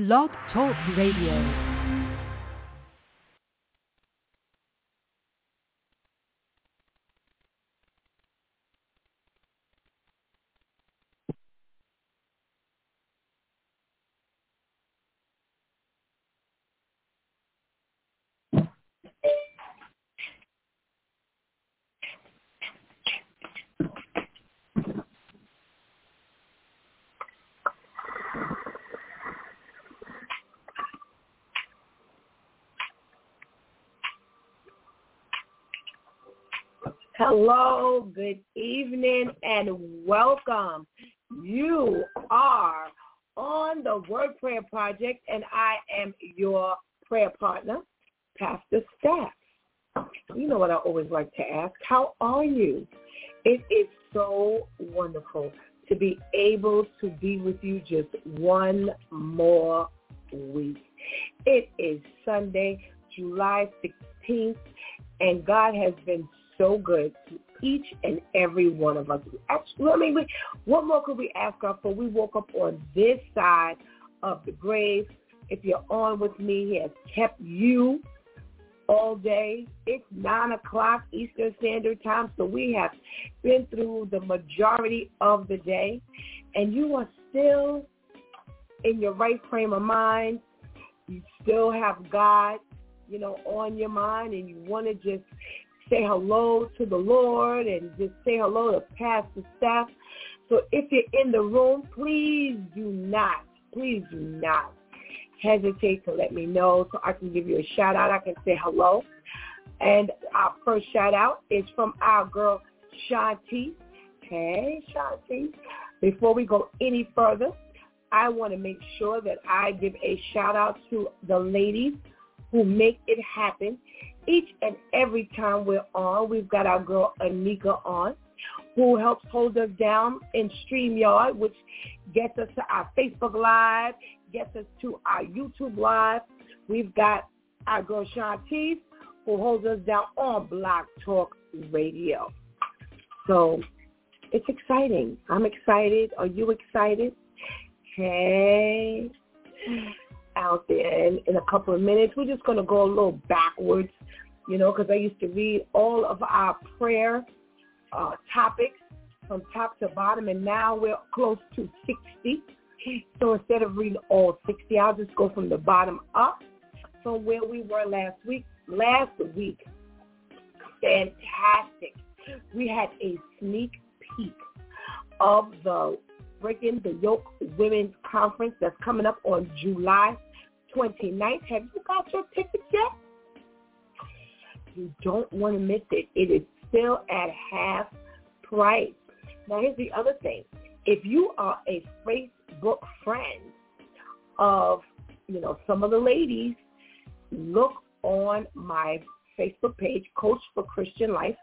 Blog Talk Radio. Hello, good evening, and welcome. You are on the Word Prayer Project, and I am your prayer partner, Pastor Steph. You know what I always like to ask, how are you? It is so wonderful to be able to be with you just one more week. It is Sunday, July 16th, and God has been so good to each and every one of us. I mean, we, what more could we ask God for? We woke up on this side of the grave. If you're on with me, he has kept you all day. It's 9 o'clock Eastern Standard Time, so we have been through the majority of the day, and you are still in your right frame of mind. You still have God, you know, on your mind, and you want to just say hello to the Lord and just say hello to Pastor Steph. So if you're in the room, please do not, please do not hesitate to let me know so I can give you a shout out. I can say hello. And our first shout out is from our girl Shanti. Hey, Shanti. Before we go any further, I want to make sure that I give a shout out to the ladies who make it happen each and every time we're on, we've got our girl Anika on, who helps hold us down in StreamYard, which gets us to our Facebook Live, gets us to our YouTube Live. We've got our girl Shantice, who holds us down on Blog Talk Radio. So it's exciting. I'm excited. Are you excited? Hey, out there. In, in a couple of minutes, we're just going to go a little backwards you know, because I used to read all of our prayer uh, topics from top to bottom, and now we're close to 60. So instead of reading all 60, I'll just go from the bottom up from where we were last week. Last week, fantastic. We had a sneak peek of the Breaking the Yoke Women's Conference that's coming up on July 29th. Have you got your tickets yet? You don't want to miss it. It is still at half price. Now here's the other thing. If you are a Facebook friend of, you know, some of the ladies, look on my Facebook page, Coach for Christian Life,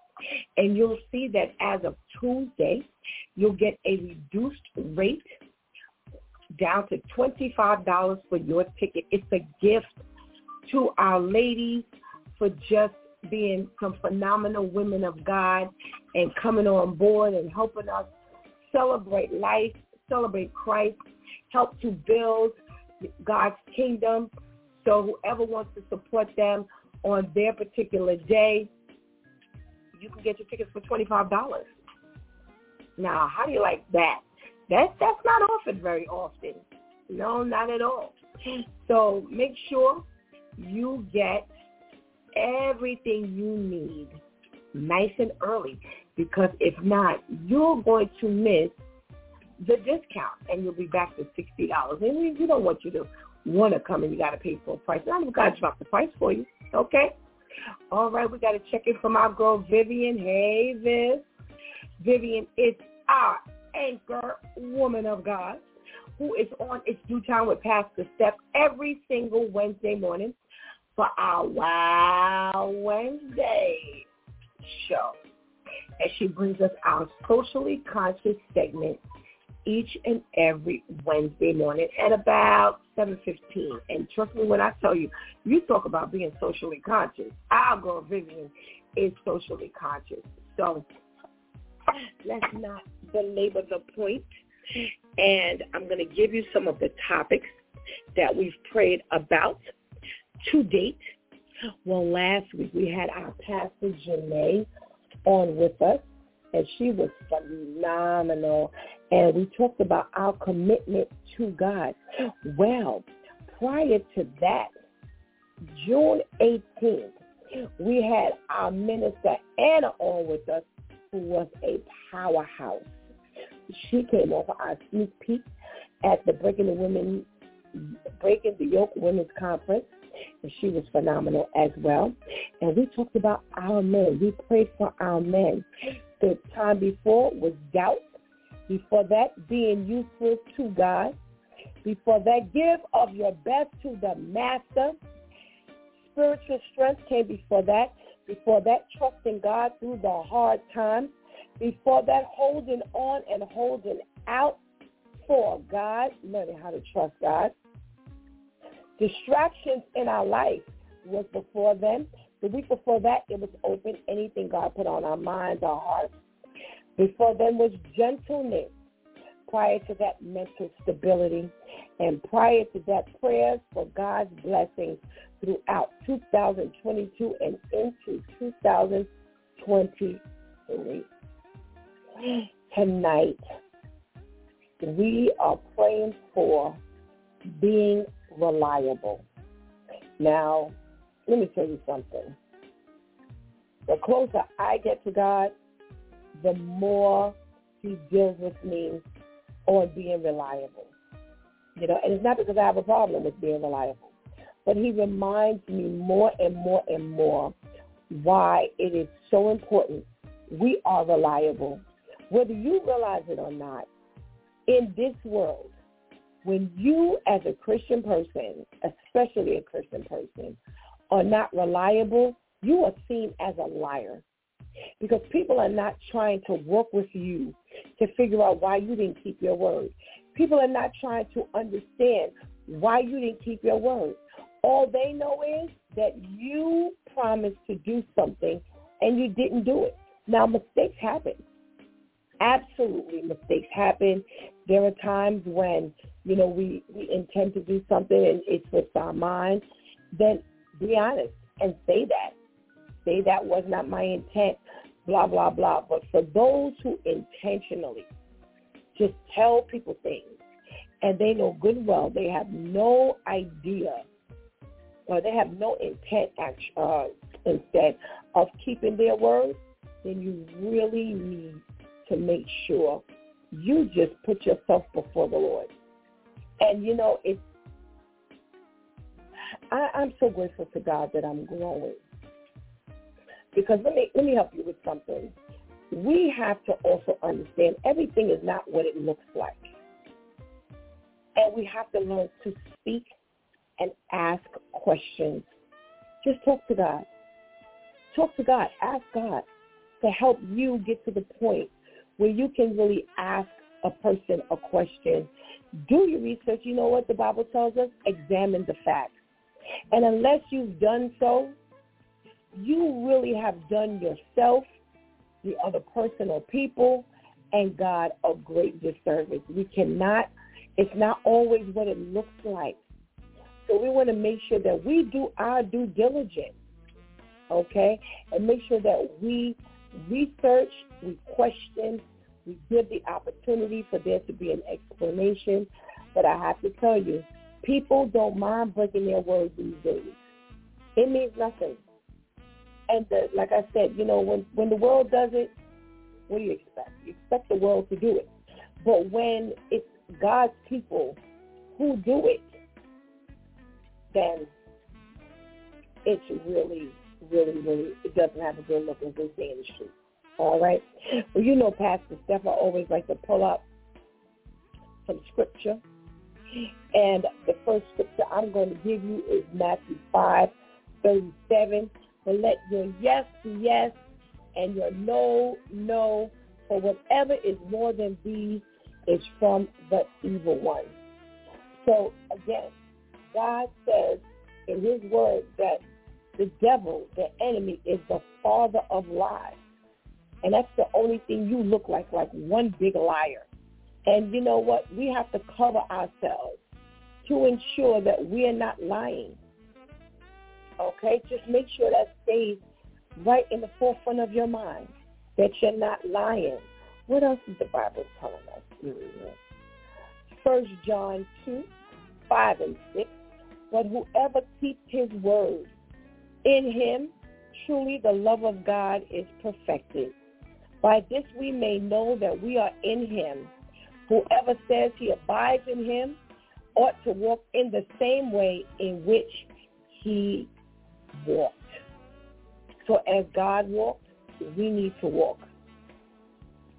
and you'll see that as of Tuesday, you'll get a reduced rate down to $25 for your ticket. It's a gift to our ladies for just being some phenomenal women of God and coming on board and helping us celebrate life, celebrate Christ, help to build God's kingdom. So whoever wants to support them on their particular day, you can get your tickets for $25. Now, how do you like that? That that's not offered very often. No, not at all. So make sure you get everything you need nice and early because if not, you're going to miss the discount and you'll be back to $60. And we, don't want you to want to come and you got to pay full price. I'm to drop the price for you. Okay? All right, we got to check in from our girl Vivian. Hey, Viv. Vivian it's our anchor woman of God who is on It's DEW Time with Pastor Steph every single Wednesday morning for our Wow Wednesday show. And she brings us our socially conscious segment each and every Wednesday morning at about 7.15. And trust me when I tell you, you talk about being socially conscious. Our girl Vivian is socially conscious. So let's not belabor the point. And I'm going to give you some of the topics that we've prayed about to date. Well, last week we had our pastor Janae on with us, and she was phenomenal. And we talked about our commitment to God. Well, prior to that, June 18th, we had our minister Anna on with us, who was a powerhouse. She came off our sneak peek at the Breaking the Women, Breaking the Yoke Women's Conference, and she was phenomenal as well. And we talked about our men. We prayed for our men. The time before was doubt. Before that, being useful to God. Before that, give of your best to the master. Spiritual strength came before that. Before that, trusting God through the hard times. Before that, holding on and holding out for God, learning how to trust God. Distractions in our life was before then. The week before that, it was open. Anything God put on our minds, our hearts. Before then was gentleness. Prior to that, mental stability. And prior to that, prayers for God's blessings throughout 2022 and into 2023. Tonight, we are praying for being reliable. Now, let me tell you something. The closer I get to God, the more he deals with me on being reliable. You know, and it's not because I have a problem with being reliable, but he reminds me more and more and more why it is so important we are reliable. Whether you realize it or not, in this world, when you as a Christian person, especially a Christian person, are not reliable, you are seen as a liar. Because people are not trying to work with you to figure out why you didn't keep your word. People are not trying to understand why you didn't keep your word. All they know is that you promised to do something and you didn't do it. Now, mistakes happen. Absolutely, mistakes happen. There are times when, you know, we, we intend to do something and it's with our mind. Then be honest and say that. Say that was not my intent, blah, blah, blah. But for those who intentionally just tell people things and they know good well they have no idea or they have no intent uh, instead of keeping their word, then you really need to make sure you just put yourself before the Lord. And you know, it's I, I'm so grateful to God that I'm growing. Because let me let me help you with something. We have to also understand everything is not what it looks like. And we have to learn to speak and ask questions. Just talk to God. Talk to God. Ask God to help you get to the point where you can really ask a person a question. Do your research. You know what the Bible tells us? Examine the facts. And unless you've done so, you really have done yourself, the other person or people, and God a great disservice. We cannot, it's not always what it looks like. So we want to make sure that we do our due diligence, okay? And make sure that we research, we question, we give the opportunity for there to be an explanation. But I have to tell you, people don't mind breaking their word these days. It means nothing. And the, like I said, you know, when when the world does it, what do you expect? You expect the world to do it. But when it's God's people who do it, then it's really, really, really, it doesn't have a good look as they say in the street. All right. Well, you know, Pastor Steph, I always like to pull up some scripture. And the first scripture I'm going to give you is Matthew 5, 37. But let your yes be yes and your no, no. For whatever is more than these is from the evil one. So again, God says in his word that the devil, the enemy, is the father of lies. And that's the only thing you look like, like one big liar. And you know what? We have to cover ourselves to ensure that we are not lying. Okay? Just make sure that stays right in the forefront of your mind, that you're not lying. What else is the Bible telling us? First John 2, 5 and 6. But whoever keeps his word, in him truly the love of God is perfected. By this we may know that we are in him. Whoever says he abides in him ought to walk in the same way in which he walked. So as God walked, we need to walk.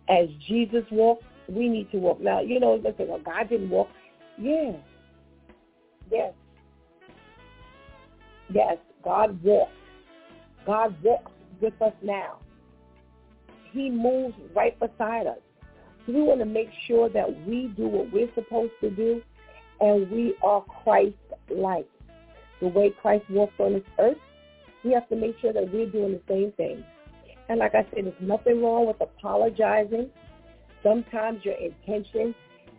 As Jesus walked, we need to walk. Now, you know, listen, well, God didn't walk. Yeah. Yes. Yes, God walks. God walks with us now. He moves right beside us. So we want to make sure that we do what we're supposed to do and we are Christ-like. The way Christ walked on this earth, we have to make sure that we're doing the same thing. And like I said, there's nothing wrong with apologizing. Sometimes your intention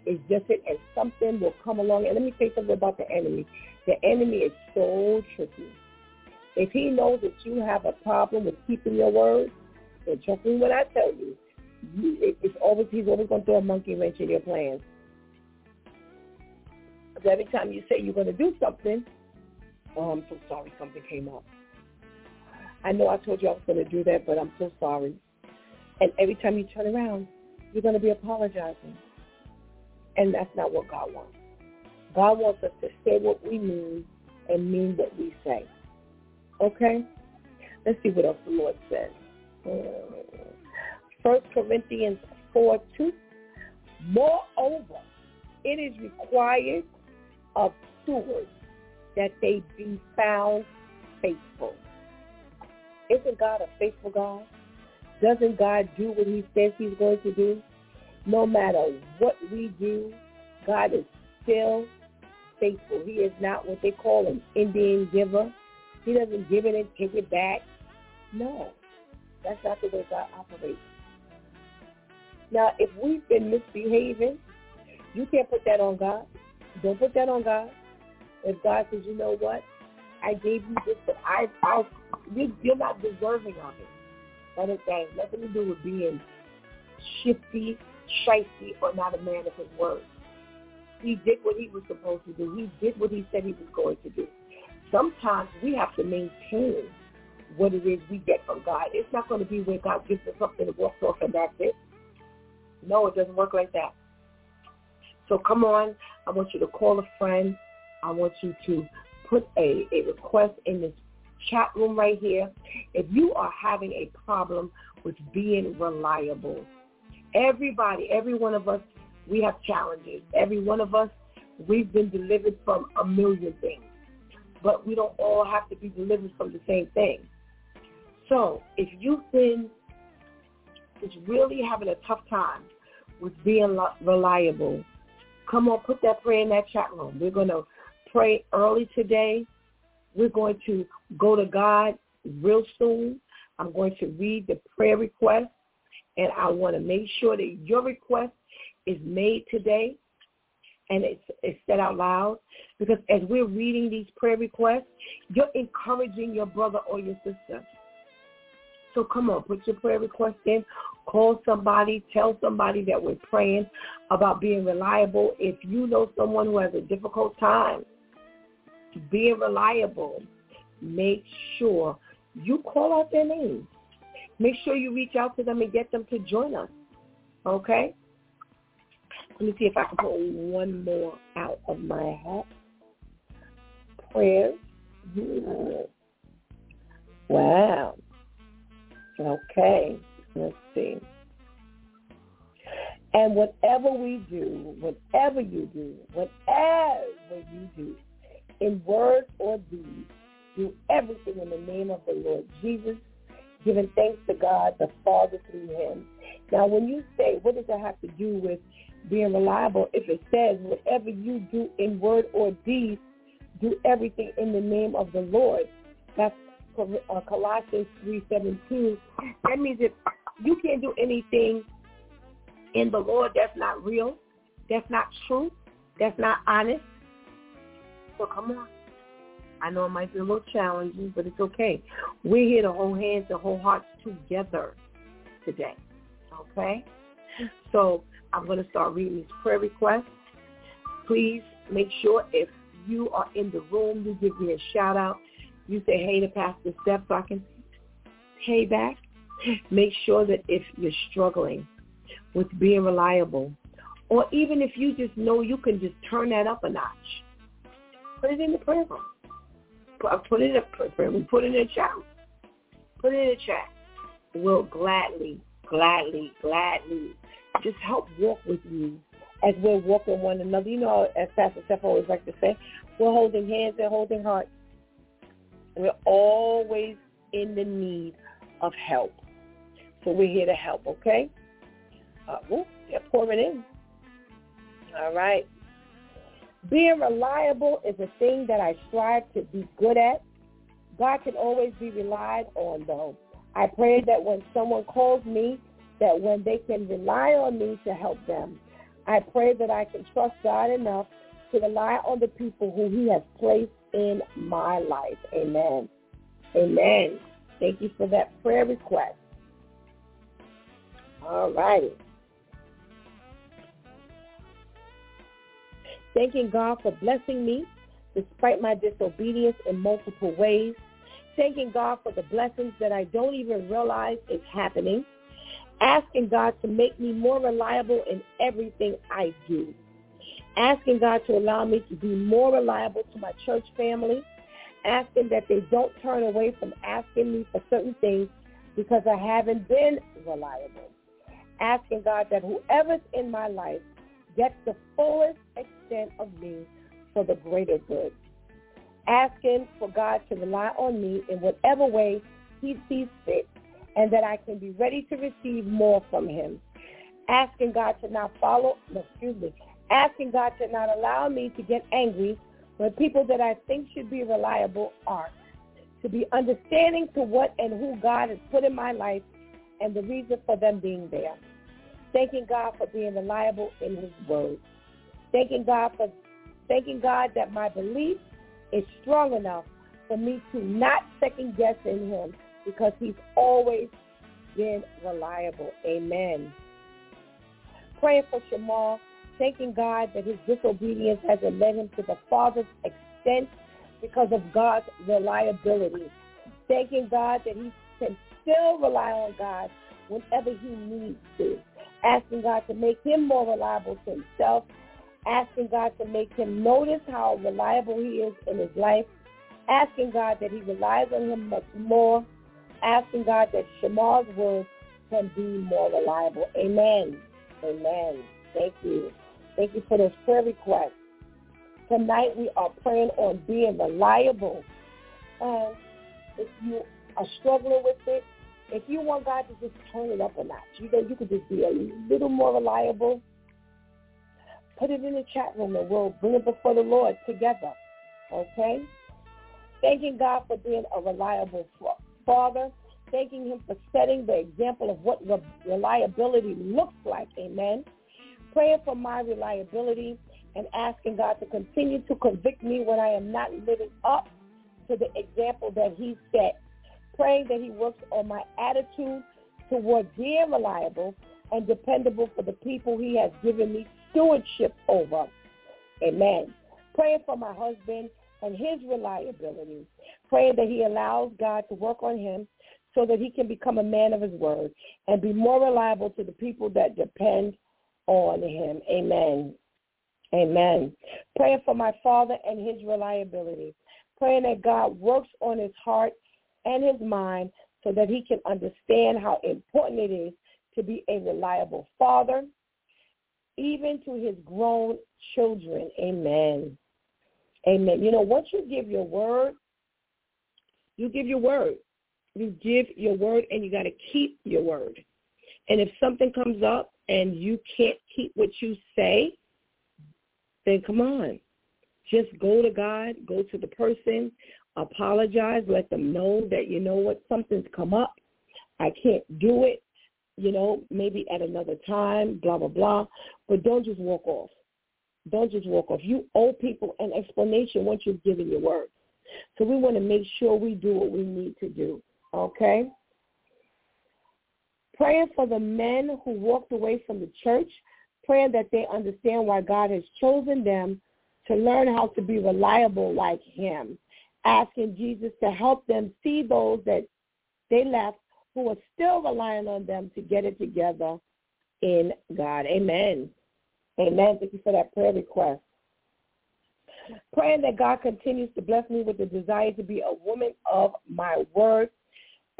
is different and something will come along. And let me say something about the enemy. The enemy is so tricky. If he knows that you have a problem with keeping your word, then trust me when I tell you, it's always he's always going to throw a monkey wrench in your plans. Because every time you say you're going to do something, oh, I'm so sorry, something came up. I know I told you I was going to do that, but I'm so sorry. And every time you turn around, you're going to be apologizing. And that's not what God wants. God wants us to say what we mean and mean what we say. Okay? Let's see what else the Lord says. Hmm. First Corinthians 4, 2. Moreover, it is required of stewards that they be found faithful. Isn't God a faithful God? Doesn't God do what he says he's going to do? No matter what we do, God is still faithful. He is not what they call an Indian giver. He doesn't give it and take it back. No, that's not the way God operates. Now, if we've been misbehaving, you can't put that on God. Don't put that on God. If God says, you know what, I gave you this, but I, I you, you're not deserving of it. That that nothing to do with being shifty, shifty, or not a man of his word. He did what he was supposed to do. He did what he said he was going to do. Sometimes we have to maintain what it is we get from God. It's not going to be where God gives us something to walk off and that's it. No, it doesn't work like that. So come on. I want you to call a friend. I want you to put a, a request in this chat room right here. If you are having a problem with being reliable, everybody, every one of us, we have challenges. Every one of us, we've been delivered from a million things. But we don't all have to be delivered from the same thing. So if you've been just really having a tough time with being reliable, come on, put that prayer in that chat room. We're going to pray early today. We're going to go to God real soon. I'm going to read the prayer request, and I want to make sure that your request is made today and it's, it's said out loud because as we're reading these prayer requests, you're encouraging your brother or your sister. So come on, put your prayer request in. Call somebody. Tell somebody that we're praying about being reliable. If you know someone who has a difficult time being reliable, make sure you call out their name. Make sure you reach out to them and get them to join us. Okay? Let me see if I can pull one more out of my hat. Prayers. Hmm. Wow. Okay. Let's see. And whatever we do, whatever you do, whatever you do, in word or deed, do everything in the name of the Lord Jesus, giving thanks to God the Father through him. Now, when you say, what does that have to do with being reliable? If it says, whatever you do in word or deed, do everything in the name of the Lord. That's uh, Colossians 3.17. That means if you can't do anything in the Lord that's not real, that's not true, that's not honest, So come on. I know it might be a little challenging, but it's okay. We're here to hold hands and hold hearts together today. Okay? So I'm going to start reading these prayer requests. Please make sure if you are in the room, you give me a shout out. You say, hey to Pastor Steph so I can hey back. Make sure that if you're struggling with being reliable, or even if you just know you can just turn that up a notch, put it in the prayer room. Put it in the prayer room. Put it in the chat. Put it in the chat. We'll gladly, gladly, gladly just help walk with you as we're walking one another. You know, as Pastor Steph always like to say, we're holding hands and holding hearts. We're always in the need of help. So we're here to help, okay? Uh, whoop, they're pouring in. All right. Being reliable is a thing that I strive to be good at. God can always be relied on, though. I pray that when someone calls me, that when they can rely on me to help them, I pray that I can trust God enough to rely on the people who he has placed in my life. Amen. Amen. Thank you for that prayer request. All righty. Thanking God for blessing me despite my disobedience in multiple ways. Thanking God for the blessings that I don't even realize is happening. Asking God to make me more reliable in everything I do. Asking God to allow me to be more reliable to my church family asking that they don't turn away from asking me for certain things because I haven't been reliable. Asking God that whoever's in my life gets the fullest extent of me for the greater good. Asking for God to rely on me in whatever way he sees fit and that I can be ready to receive more from him. Asking God to not follow, excuse me, asking God to not allow me to get angry when people that I think should be reliable aren't. To be understanding to what and who God has put in my life and the reason for them being there. Thanking God for being reliable in his word. Thanking God for thanking God that my belief is strong enough for me to not second guess in him because he's always been reliable. Amen. Praying for Shamar thanking God that his disobedience hasn't led him to the farthest extent because of God's reliability. Thanking God that he can still rely on God whenever he needs to. Asking God to make him more reliable to himself. Asking God to make him notice how reliable he is in his life. Asking God that he relies on him much more. Asking God that Shamar's word can be more reliable. Amen. Amen. Thank you. Thank you for those prayer requests. Tonight we are praying on being reliable. And if you are struggling with it, if you want God to just turn it up a notch, you know, you could just be a little more reliable. Put it in the chat room and we'll bring it before the Lord together. Okay? Thanking God for being a reliable father. Thanking him for setting the example of what reliability looks like. Amen praying for my reliability and asking God to continue to convict me when I am not living up to the example that he set. Praying that he works on my attitude toward being reliable and dependable for the people he has given me stewardship over. Amen. Praying for my husband and his reliability. Praying that he allows God to work on him so that he can become a man of his word and be more reliable to the people that depend on him. Amen. Amen. Praying for my father and his reliability. Praying that God works on his heart and his mind so that he can understand how important it is to be a reliable father, even to his grown children. Amen. Amen. You know, once you give your word, you give your word. You give your word and you got to keep your word. And if something comes up and you can't keep what you say, then come on. Just go to God, go to the person, apologize, let them know that, you know what, something's come up. I can't do it, you know, maybe at another time, blah, blah, blah. But don't just walk off. Don't just walk off. You owe people an explanation once you've given your word. So we want to make sure we do what we need to do. Okay? Praying for the men who walked away from the church, praying that they understand why God has chosen them to learn how to be reliable like him. Asking Jesus to help them see those that they left who are still relying on them to get it together in God. Amen. Amen. Thank you for that prayer request. Praying that God continues to bless me with the desire to be a woman of my word.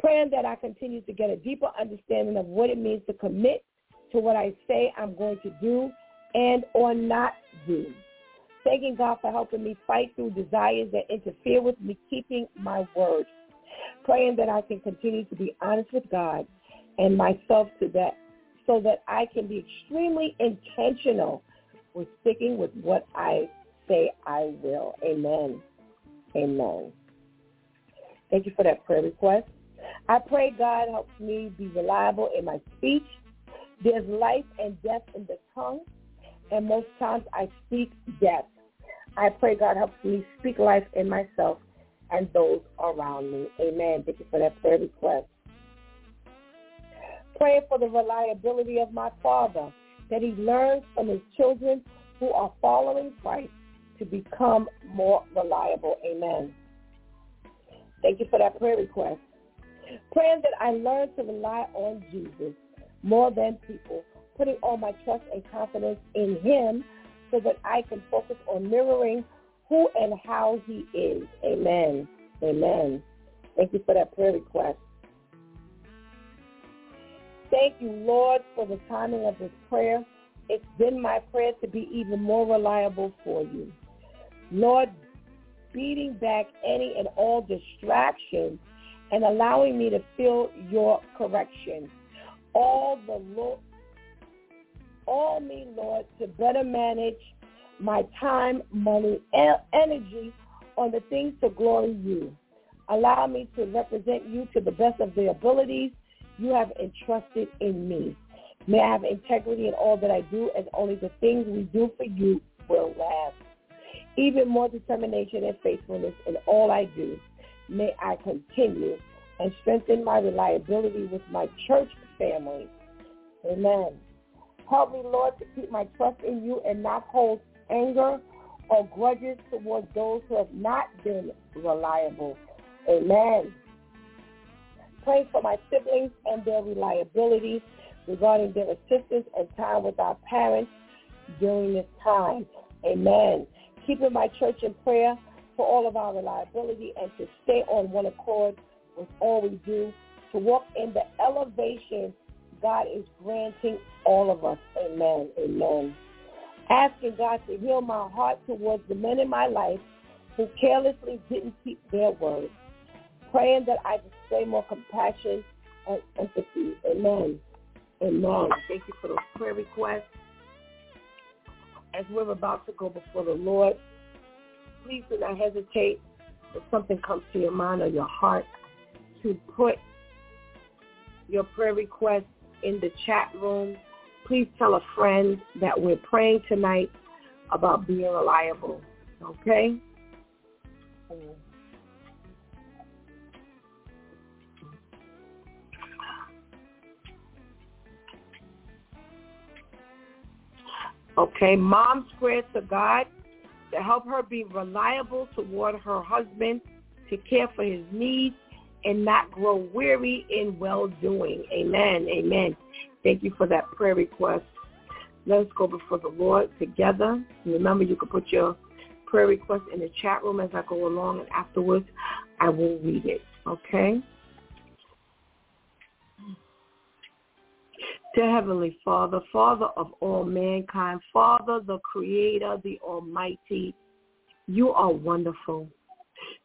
Praying that I continue to get a deeper understanding of what it means to commit to what I say I'm going to do and or not do. Thanking God for helping me fight through desires that interfere with me keeping my word. Praying that I can continue to be honest with God and myself to that so that I can be extremely intentional with sticking with what I say I will. Amen. Amen. Thank you for that prayer request. I pray God helps me be reliable in my speech. There's life and death in the tongue, and most times I speak death. I pray God helps me speak life in myself and those around me. Amen. Thank you for that prayer request. Praying for the reliability of my father, that he learns from his children who are following Christ to become more reliable. Amen. Thank you for that prayer request. Praying that I learn to rely on Jesus more than people, putting all my trust and confidence in him so that I can focus on mirroring who and how he is. Amen. Amen. Thank you for that prayer request. Thank you, Lord, for the timing of this prayer. It's been my prayer to be even more reliable for you. Lord, beating back any and all distractions and allowing me to feel your correction. All the Lord, all me, Lord, to better manage my time, money, and energy on the things to glory you. Allow me to represent you to the best of the abilities you have entrusted in me. May I have integrity in all that I do as only the things we do for you will last. Even more determination and faithfulness in all I do. May I continue and strengthen my reliability with my church family. Amen. Help me, Lord, to keep my trust in you and not hold anger or grudges towards those who have not been reliable. Amen. Pray for my siblings and their reliability regarding their assistance and time with our parents during this time. Amen. Keeping my church in prayer for all of our reliability and to stay on one accord with all we do, to walk in the elevation God is granting all of us. Amen. Amen. Asking God to heal my heart towards the men in my life who carelessly didn't keep their word. Praying that I display more compassion and empathy. Amen. Amen. Thank you for those prayer requests. As we're about to go before the Lord, please do not hesitate if something comes to your mind or your heart to put your prayer request in the chat room. Please tell a friend that we're praying tonight about being reliable. Okay? Okay, mom's prayer to God to help her be reliable toward her husband, to care for his needs, and not grow weary in well-doing. Amen. Amen. Thank you for that prayer request. Let us go before the Lord together. remember, you can put your prayer request in the chat room as I go along, and afterwards I will read it. Okay? To Heavenly Father, Father of all mankind, Father, the Creator, the Almighty, you are wonderful.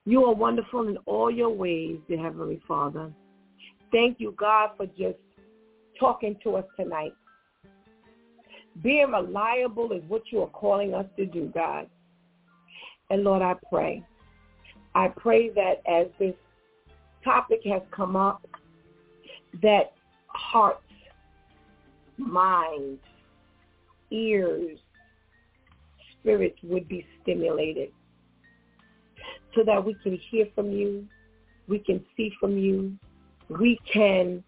You are wonderful in all your ways, dear Heavenly Father. Thank you, God, for just talking to us tonight. Being reliable is what you are calling us to do, God. And Lord, I pray. I pray that as this topic has come up, that hearts, minds, ears, spirits would be stimulated so that we can hear from you, we can see from you, we can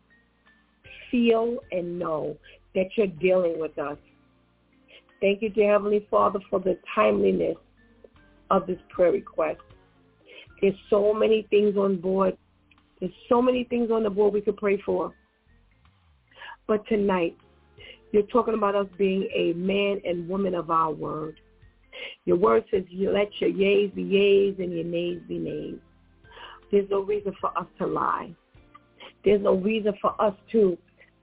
feel and know that you're dealing with us. Thank you, dear Heavenly Father, for the timeliness of this prayer request. There's so many things on board. There's so many things on the board we could pray for. But tonight, you're talking about us being a man and woman of our word. Your word says you let your yeas be yeas and your nays be nays. There's no reason for us to lie. There's no reason for us to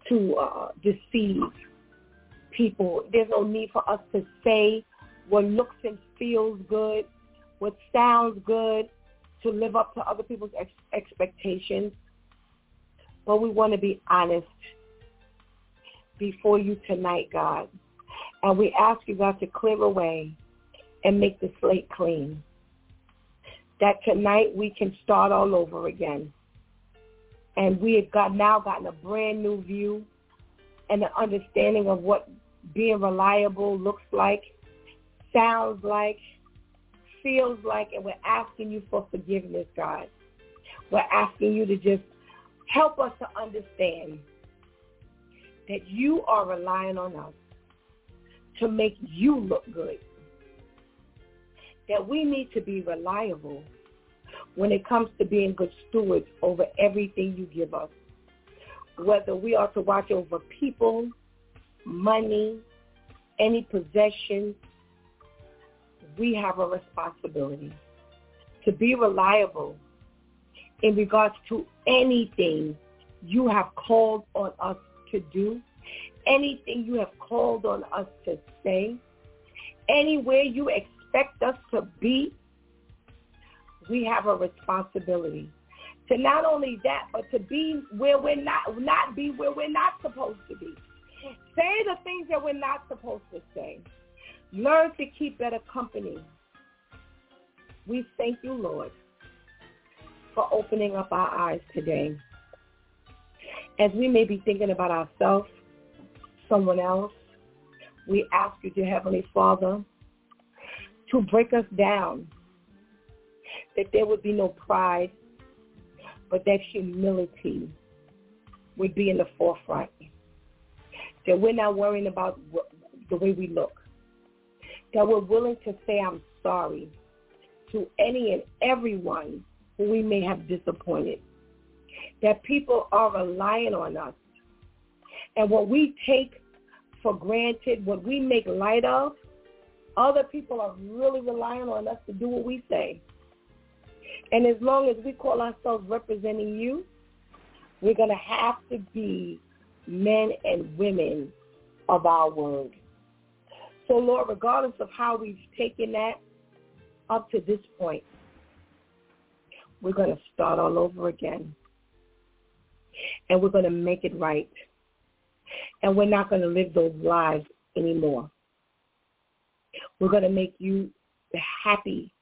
to uh, deceive people. There's no need for us to say what looks and feels good, what sounds good, to live up to other people's ex- expectations. But we want to be honest before you tonight, God. And we ask you, God, to clear away and make the slate clean. That tonight we can start all over again. And we have got now gotten a brand new view and an understanding of what being reliable looks like, sounds like, feels like, and we're asking you for forgiveness, God. We're asking you to just help us to understand that you are relying on us to make you look good. That we need to be reliable when it comes to being good stewards over everything you give us. Whether we are to watch over people, money, any possessions, we have a responsibility to be reliable in regards to anything you have called on us to do, anything you have called on us to say, anywhere you expect us to be, we have a responsibility to not only that, but to be where we're not, not be where we're not supposed to be. Say the things that we're not supposed to say. Learn to keep better company. We thank you, Lord, for opening up our eyes today as we may be thinking about ourselves, someone else, we ask you, dear Heavenly Father, to break us down, that there would be no pride, but that humility would be in the forefront. That we're not worrying about the way we look. That we're willing to say, I'm sorry to any and everyone who we may have disappointed that people are relying on us. And what we take for granted, what we make light of, other people are really relying on us to do what we say. And as long as we call ourselves representing you, we're going to have to be men and women of our word. So, Lord, regardless of how we've taken that up to this point, we're going to start all over again and we're going to make it right. And we're not going to live those lives anymore. We're going to make you happy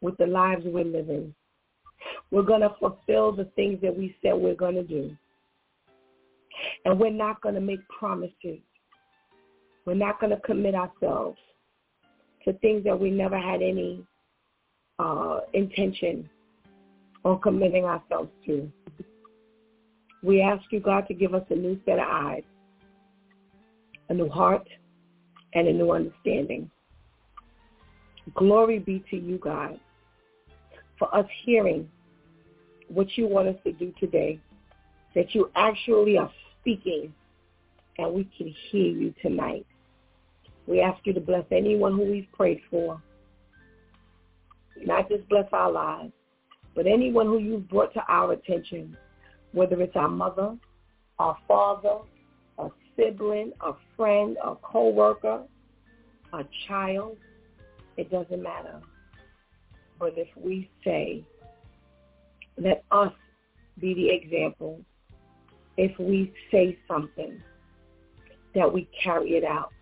with the lives we're living. We're going to fulfill the things that we said we're going to do. And we're not going to make promises. We're not going to commit ourselves to things that we never had any uh, intention on committing ourselves to. We ask you, God, to give us a new set of eyes, a new heart, and a new understanding. Glory be to you, God, for us hearing what you want us to do today, that you actually are speaking and we can hear you tonight. We ask you to bless anyone who we've prayed for. Not just bless our lives, but anyone who you've brought to our attention whether it's our mother, our father, a sibling, a friend, a coworker, a child, it doesn't matter. But if we say, let us be the example, if we say something, that we carry it out.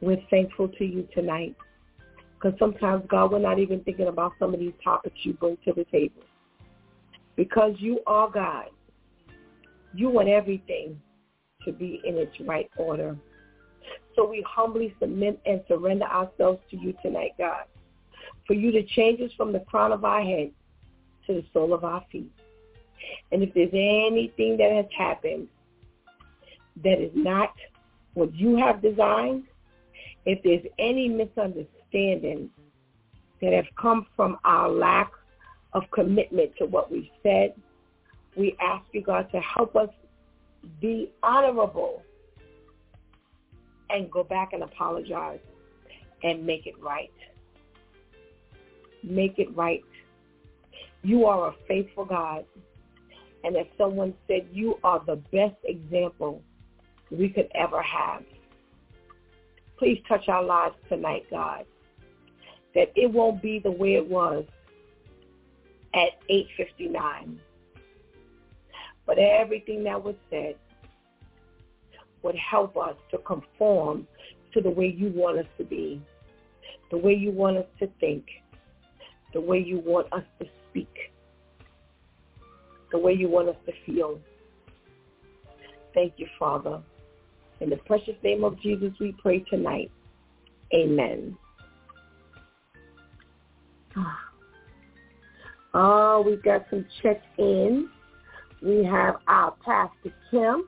We're thankful to you tonight because sometimes, God, we're not even thinking about some of these topics you bring to the table because you are God. You want everything to be in its right order. So we humbly submit and surrender ourselves to you tonight, God, for you to change us from the crown of our head to the sole of our feet. And if there's anything that has happened that is not what you have designed, if there's any misunderstanding that have come from our lack of commitment to what we said, we ask you, God, to help us be honorable and go back and apologize and make it right. Make it right. You are a faithful God. And as someone said, you are the best example we could ever have. Please touch our lives tonight, God, that it won't be the way it was at 8.59. But everything that was said would help us to conform to the way you want us to be, the way you want us to think, the way you want us to speak, the way you want us to feel. Thank you, Father. In the precious name of Jesus, we pray tonight. Amen. Ah. Oh, we got some check-in. We have our Pastor Kim.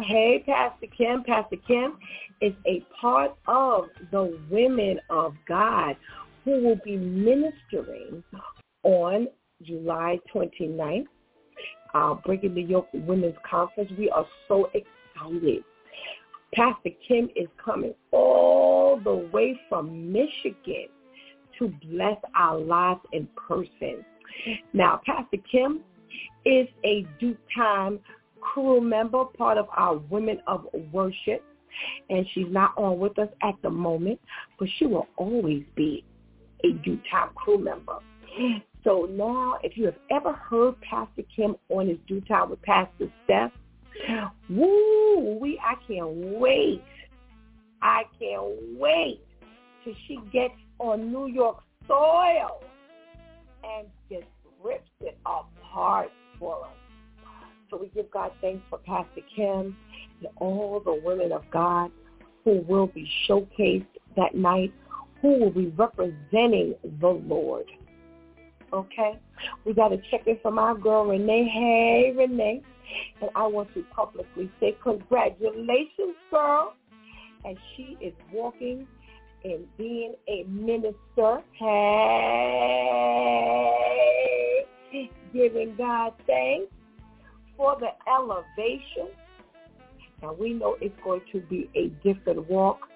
Hey, Pastor Kim. Pastor Kim is a part of the Women of God who will be ministering on July 29th, uh, Breaking the Yoke Women's Conference. We are so excited. Pastor Kim is coming all the way from Michigan to bless our lives in person. Now, Pastor Kim is a DEW time crew member, part of our Women of Worship, and she's not on with us at the moment, but she will always be a DEW time crew member. So now, if you have ever heard Pastor Kim on his DEW time with Pastor Steph, woo, we I can't wait. I can't wait till she gets on New York soil and just rips it apart for us. So we give God thanks for Pastor Kim and all the women of God who will be showcased that night, who will be representing the Lord. Okay? We got to check in from our girl, Renee. Hey, Renee. And I want to publicly say congratulations, girl. And she is walking in being a minister. Hey, giving God thanks for the elevation. And we know it's going to be a different walk.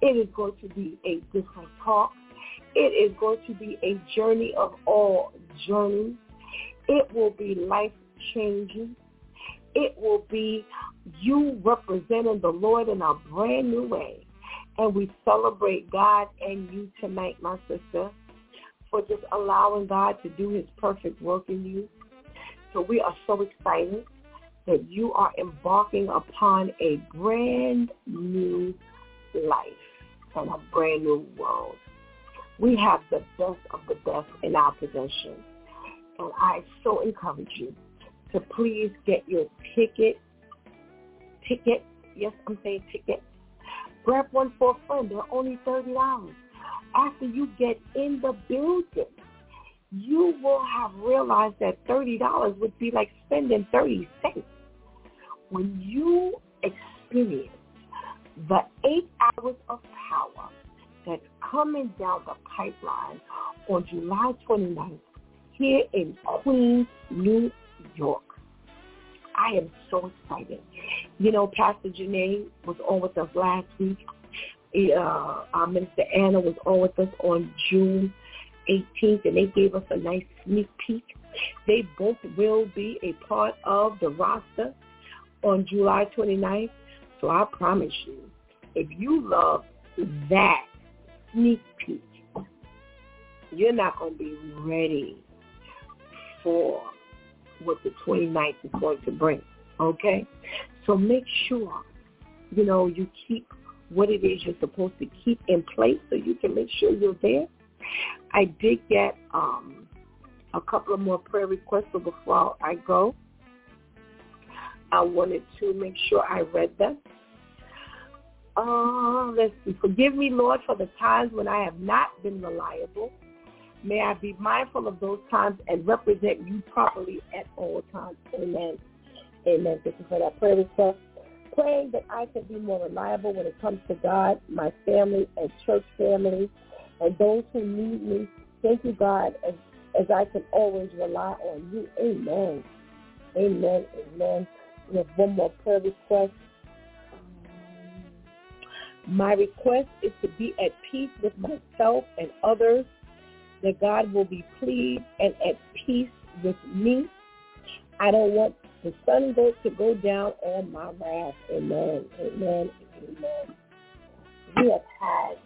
It is going to be a different talk. It is going to be a journey of all journeys. It will be life-changing. It will be you representing the Lord in a brand new way. And we celebrate God and you tonight, my sister, for just allowing God to do his perfect work in you. So we are so excited that you are embarking upon a brand new life and a brand new world. We have the best of the best in our possession. And I so encourage you to please get your ticket, ticket, yes, I'm saying ticket. Grab one for a friend. They're only $30. After you get in the building, you will have realized that $30 would be like spending 30 cents. When you experience the eight hours of power that's coming down the pipeline on July 29th here in Queens, New York. I am so excited. You know, Pastor Janae was on with us last week. Uh, our Minister Anna was on with us on June 18th, and they gave us a nice sneak peek. They both will be a part of the roster on July 29th. So I promise you, if you love that sneak peek, you're not going to be ready for what the 29th is going to bring. Okay? So make sure, you know, you keep what it is you're supposed to keep in place so you can make sure you're there. I did get um, a couple of more prayer requests, so before I go, I wanted to make sure I read them. Oh, let's see. Forgive me, Lord, for the times when I have not been reliable. May I be mindful of those times and represent you properly at all times. Amen. Amen. Thank you for that prayer request. Praying that I can be more reliable when it comes to God, my family, and church family, and those who need me. Thank you, God, as, as I can always rely on you. Amen. Amen. Amen. We have one more prayer request. My request is to be at peace with myself and others, that God will be pleased and at peace with me. I don't want the sun go to go down on my wrath. Amen. Amen. Amen. We have had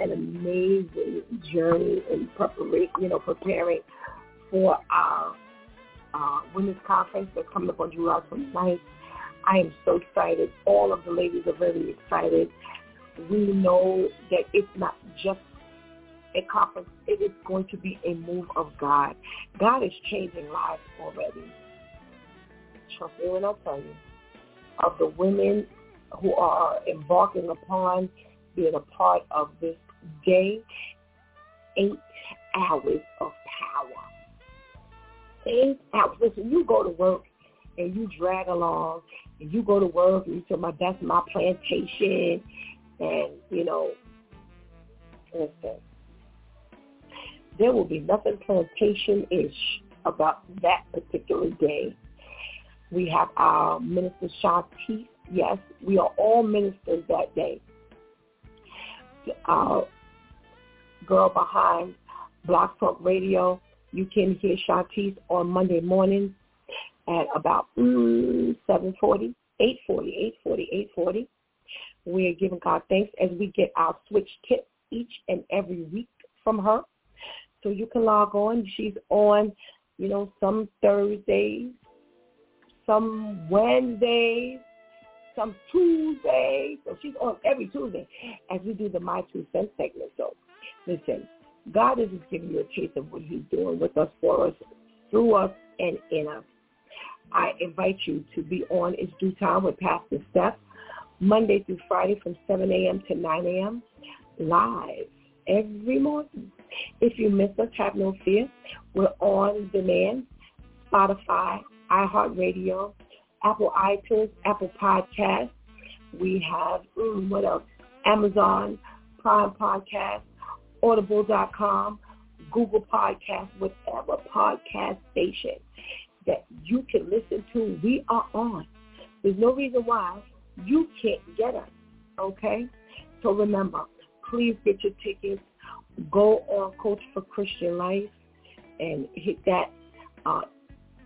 an amazing journey in preparation, you know, preparing for our uh, women's conference that's coming up on July 29th. I am so excited. All of the ladies are very excited. We know that it's not just a conference. It is going to be a move of God. God is changing lives already. Trust me when I tell you. Of the women who are embarking upon being a part of this day, eight hours of power. Eight hours. Listen, you go to work and you drag along and you go to work and you say, my, that's my plantation and, you know, listen, there will be nothing plantation-ish about that particular day. We have our minister Shantice. Yes, we are all ministers that day. Our girl behind Block Talk Radio, you can hear Shantice on Monday mornings at about mm, 7.40, 8.40, 8.40, 8.40. We're giving God thanks as we get our switch tip each and every week from her. So you can log on. She's on, you know, some Thursdays, some Wednesdays, some Tuesdays. So she's on every Tuesday as we do the My Two Cents segment. So listen, God is just giving you a taste of what he's doing with us, for us, through us, and in us. I invite you to be on It's DEW Time with Pastor Steph, Monday through Friday from 7 a.m. to 9 a.m. live every morning. If you miss us, have no fear. We're on demand, Spotify, iHeartRadio, Apple iTunes, Apple Podcasts. We have, mm, what else? Amazon Prime Podcast, Audible.com, Google Podcast, whatever podcast station that you can listen to, we are on. There's no reason why you can't get us, okay? So remember, please get your tickets. Go on Coach for Christian Life and hit that uh,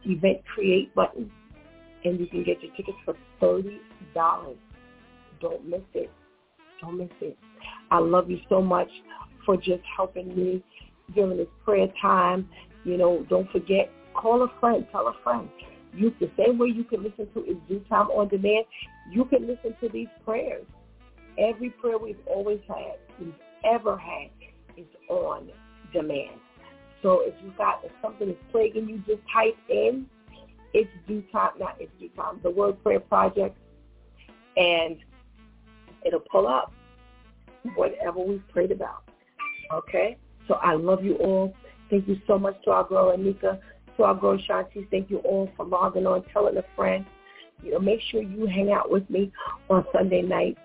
event create button, and you can get your tickets for thirty dollars. Don't miss it. Don't miss it. I love you so much for just helping me during this prayer time. You know, don't forget, call a friend, tell a friend. You the same way you can listen to is DEW time on demand. You can listen to these prayers. Every prayer we've always had, we've ever had, is on demand. So if you got if something is plaguing you, just type in it's due time, not it's due time, the Word Prayer Project, and it'll pull up whatever we've prayed about. Okay? So I love you all. Thank you so much to our girl Anika, to our girl Shanti. Thank you all for logging on, telling a friend. You know, make sure you hang out with me on Sunday night.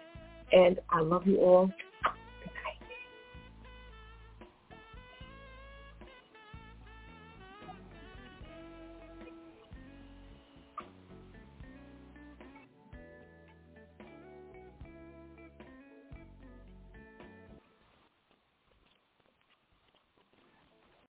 And I love you all.